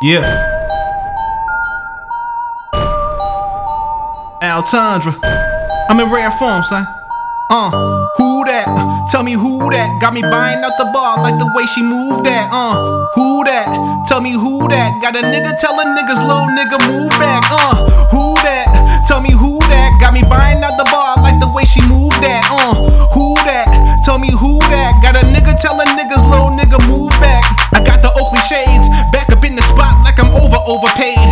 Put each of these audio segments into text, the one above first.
Yeah. Altondra. I'm in rare form, son. Uh, who that? Tell me who that? Got me buying out the bar like the way she moved that. Uh, who that? Tell me who that? Got a nigga telling niggas, little nigga, move back. Uh, who that? Tell me who that? Got me buying out the bar like the way she moved that. Uh, who that? Tell me who that? Got a nigga telling niggas, overpaid.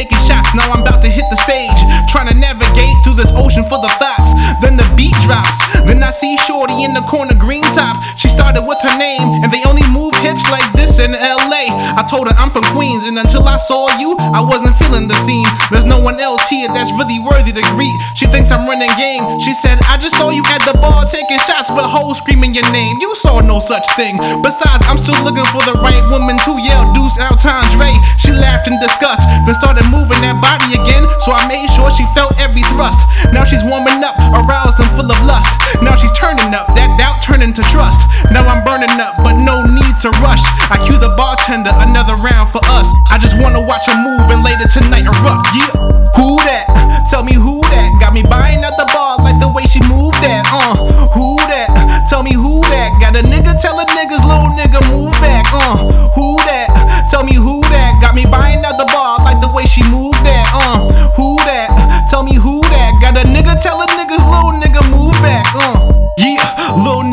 Taking shots, now I'm about to hit the stage. Trying to navigate through this ocean full of thoughts. Then the beat drops. Then I see Shorty in the corner, green top. She started with her name, and they only move hips like this in LA. I told her I'm from Queens, and until I saw you, I wasn't feeling the scene. There's no one else here that's really worthy to greet. She thinks I'm running game. She said, I just saw you at the bar taking shots, but hoes screaming your name. You saw no such thing. Besides, I'm still looking for the right woman to yell Deuce Altondre. She laughed in disgust, then started moving that body again. So I made sure she felt every thrust. Now she's warming up, aroused and full of lust. Now she's turning up, that doubt turning to trust. Now I'm burning up, but no need to rush. I cue the bartender, another round for us. I just wanna watch her move and later tonight erupt. Yeah, who that? Tell me who that? Got me buying at the bar like the way she moved that. Uh, who that? Tell me who that? Got a nigga telling niggas, little nigga, move back. Uh,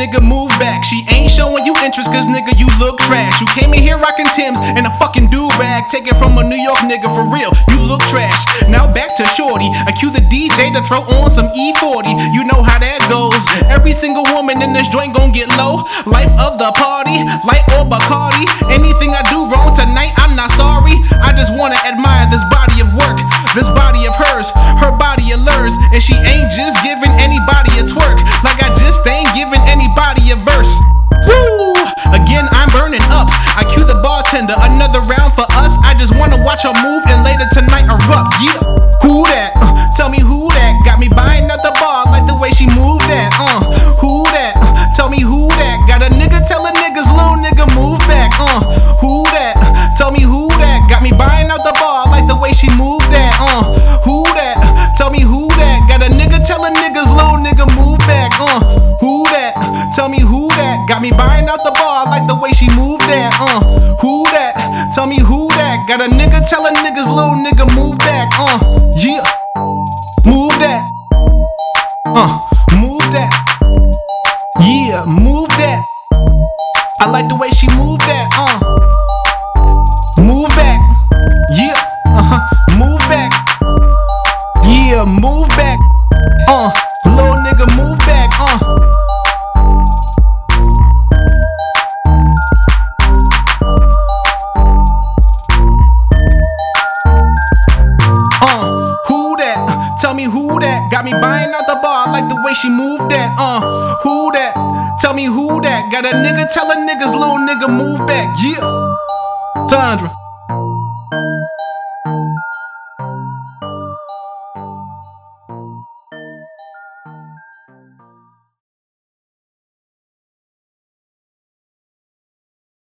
nigga, move back. She ain't showing you interest, cause nigga, you look trash. You came in here rocking Tim's and a fucking do rag. Take it from a New York nigga for real. You look trash. Now back to Shorty. Accuse the DJ to throw on some E40. You know how that goes. Every single woman in this joint gon' get low. Life of the party, light or Bacardi. Anything I do wrong tonight, I'm not sorry. I just wanna admire this body of work, this body of hers, her body allures. And she ain't just giving anybody a twerk, like I just ain't giving tell me who that? Got me buying at the bar like the way she moved that. Uh, who that? Uh, tell me who that? Got a nigga telling niggas, little nigga, move back. Uh, who that? Tell me who that? Got me buying out the bar like the way she moved that. Uh, who that? Tell me who that? Got a nigga telling niggas, little nigga, move back. Uh, who that? Tell me who that? Got me buying out the bar like the way she moved that. Uh, who that? Tell me who that? Got a nigga telling niggas, little nigga, move back. Uh, yeah, Yeah, move that. I like the way she move that. Uh, move back. Yeah, uh huh. Move back. Yeah, move back. Uh, little nigga, move back. Uh. Uh, who that? Tell me who that? Got me buying way she moved that. Uh, who that? Tell me who that? Got a nigga telling niggas, little nigga, move back. Yeah, Tondra.